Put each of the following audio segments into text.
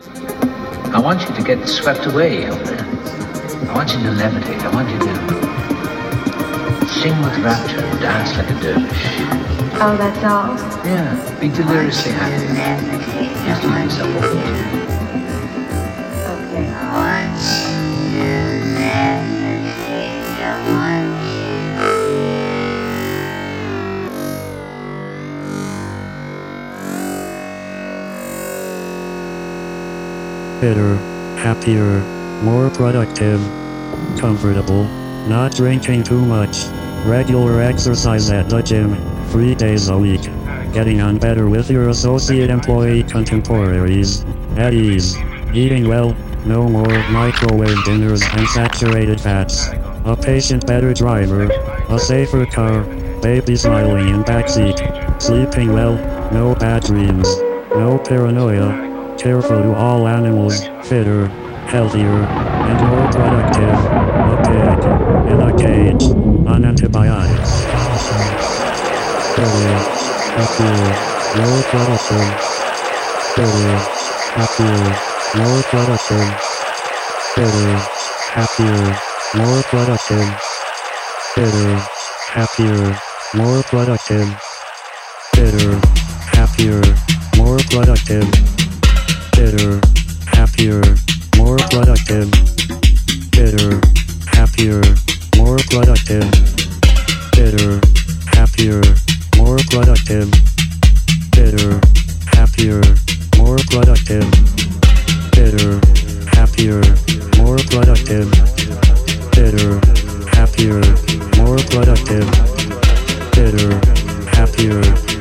I want you to get swept away up there. I want you to levitate. I want you to sing with rapture, and dance like a dervish. Oh, that's all? Yeah, be deliriously happy. Just leave yourself. Okay. Better, happier, more productive, comfortable, not drinking too much, regular exercise at the gym, three days a week, getting on better with your associate employee contemporaries, at ease, eating well, no more microwave dinners and saturated fats, a patient better driver, a safer car, baby smiling in backseat, sleeping well, no bad dreams, no paranoia, careful to all animals, fitter, healthier, and more productive, a pig, in a cage, on antibiotics. Better, happier, more productive, better, happier, more productive, better, happier, more productive, better, happier, more productive, better, happier, more productive, better, happier, more productive, better, happier, more productive, better, happier, more productive, better, happier, more productive, better, happier, more productive, better, happier, more productive, better, happier,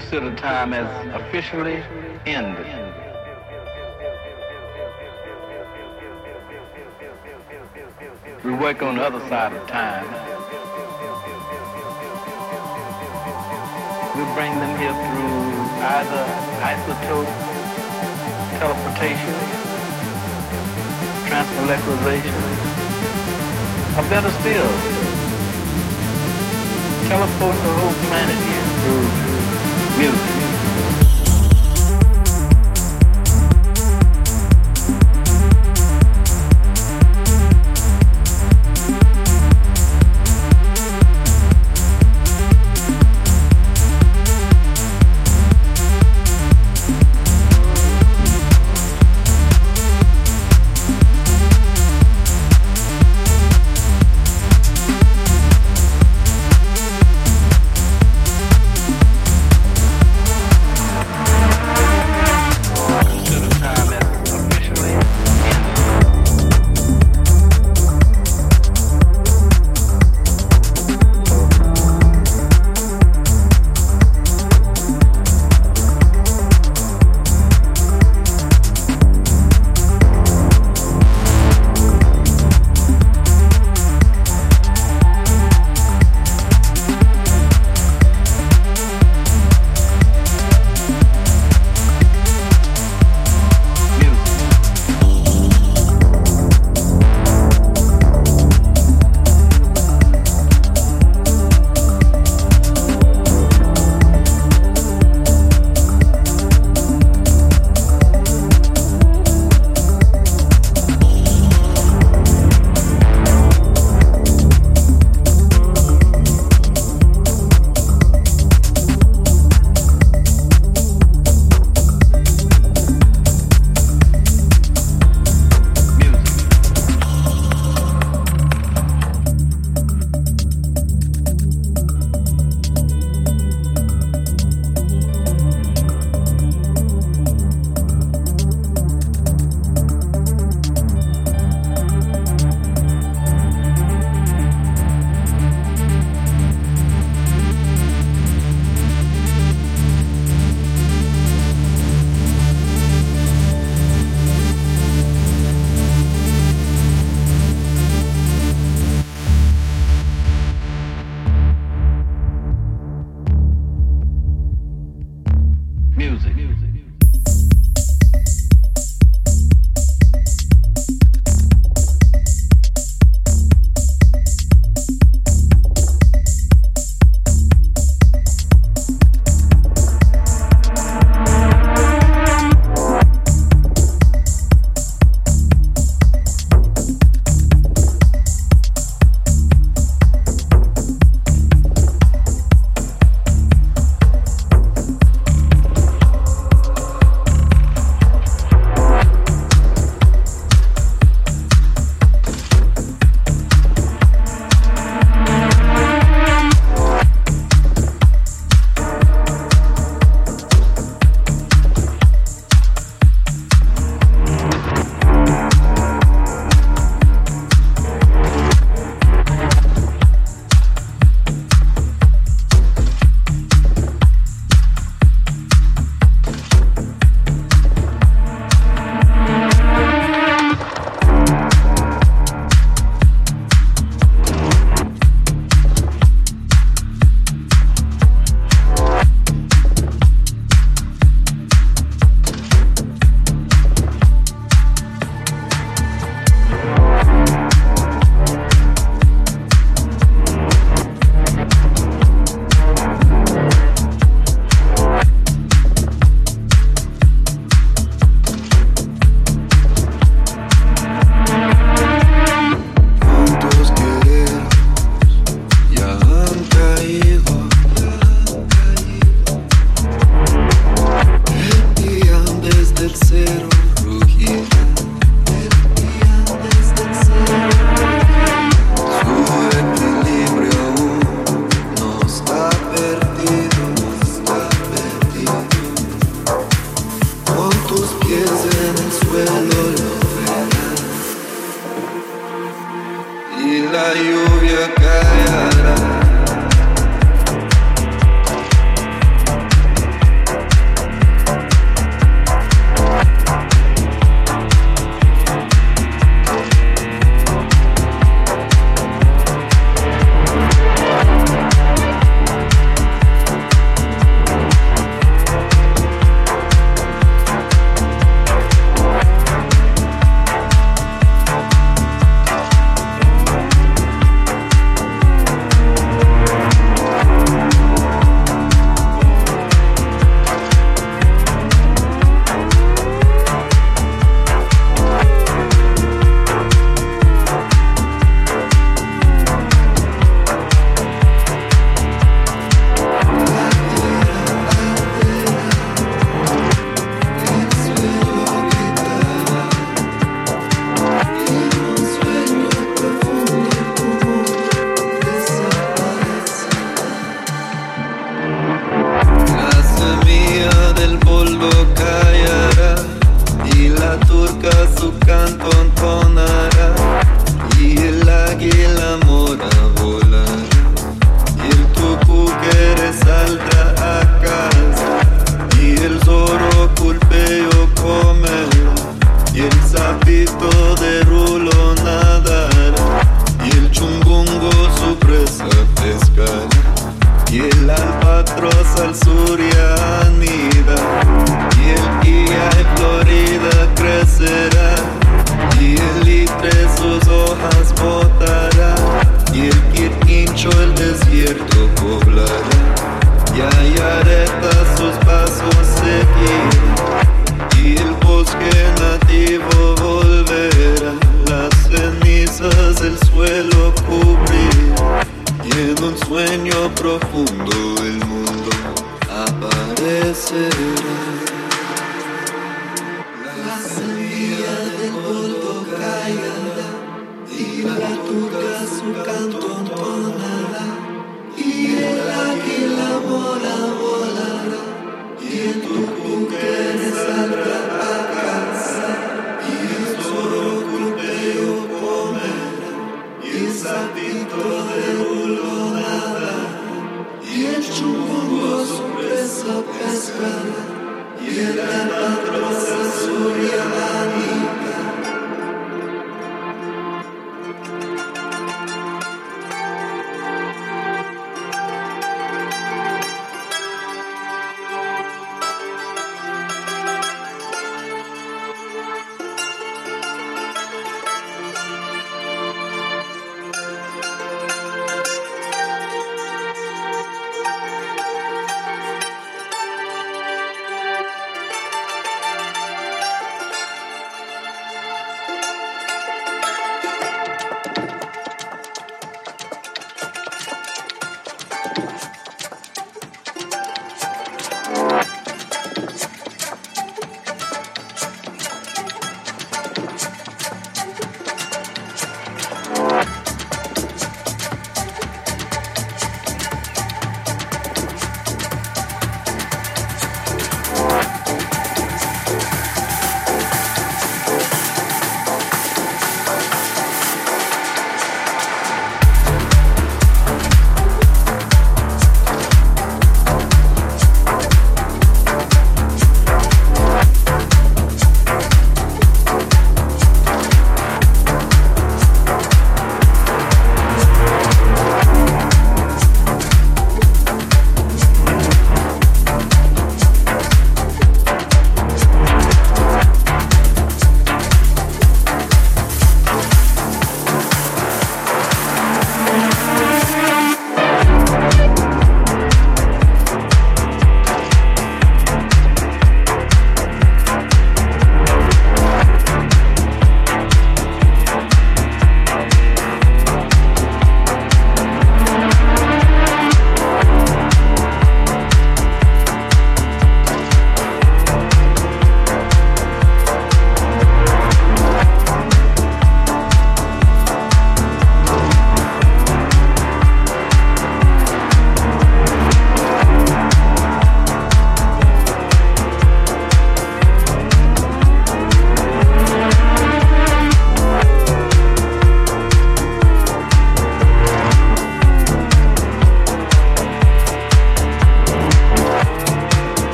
consider time as officially ended. We work on the other side of time. We bring them here through either isotope, teleportation, transmolecularization, or better still, teleport the whole planet here through music.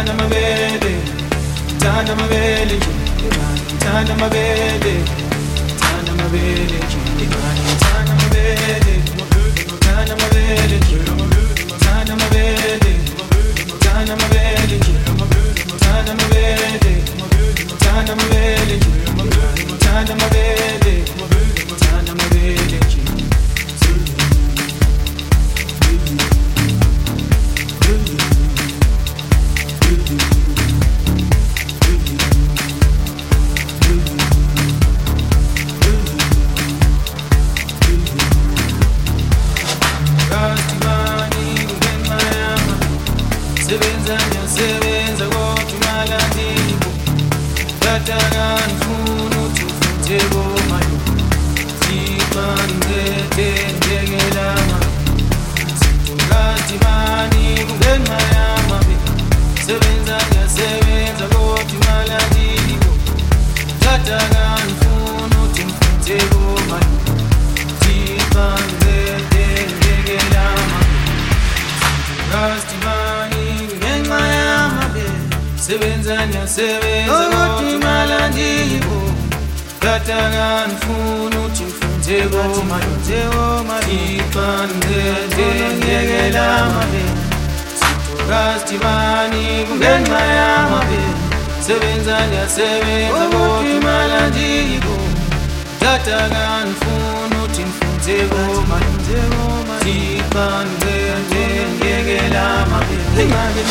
Sana mabele Sana mabele nje Sana mabele Sana mabele nje Sana mabele Sana mabele nje Sana mabele Sana mabele nje Sana mabele Sana mabele nje Sana mabele Sana mabele sebenza ngiyasebenza kodwa imali andikho Ngataka ngifuna ukuthi ngifunde komayo ipangedengekelamabe Ngithanda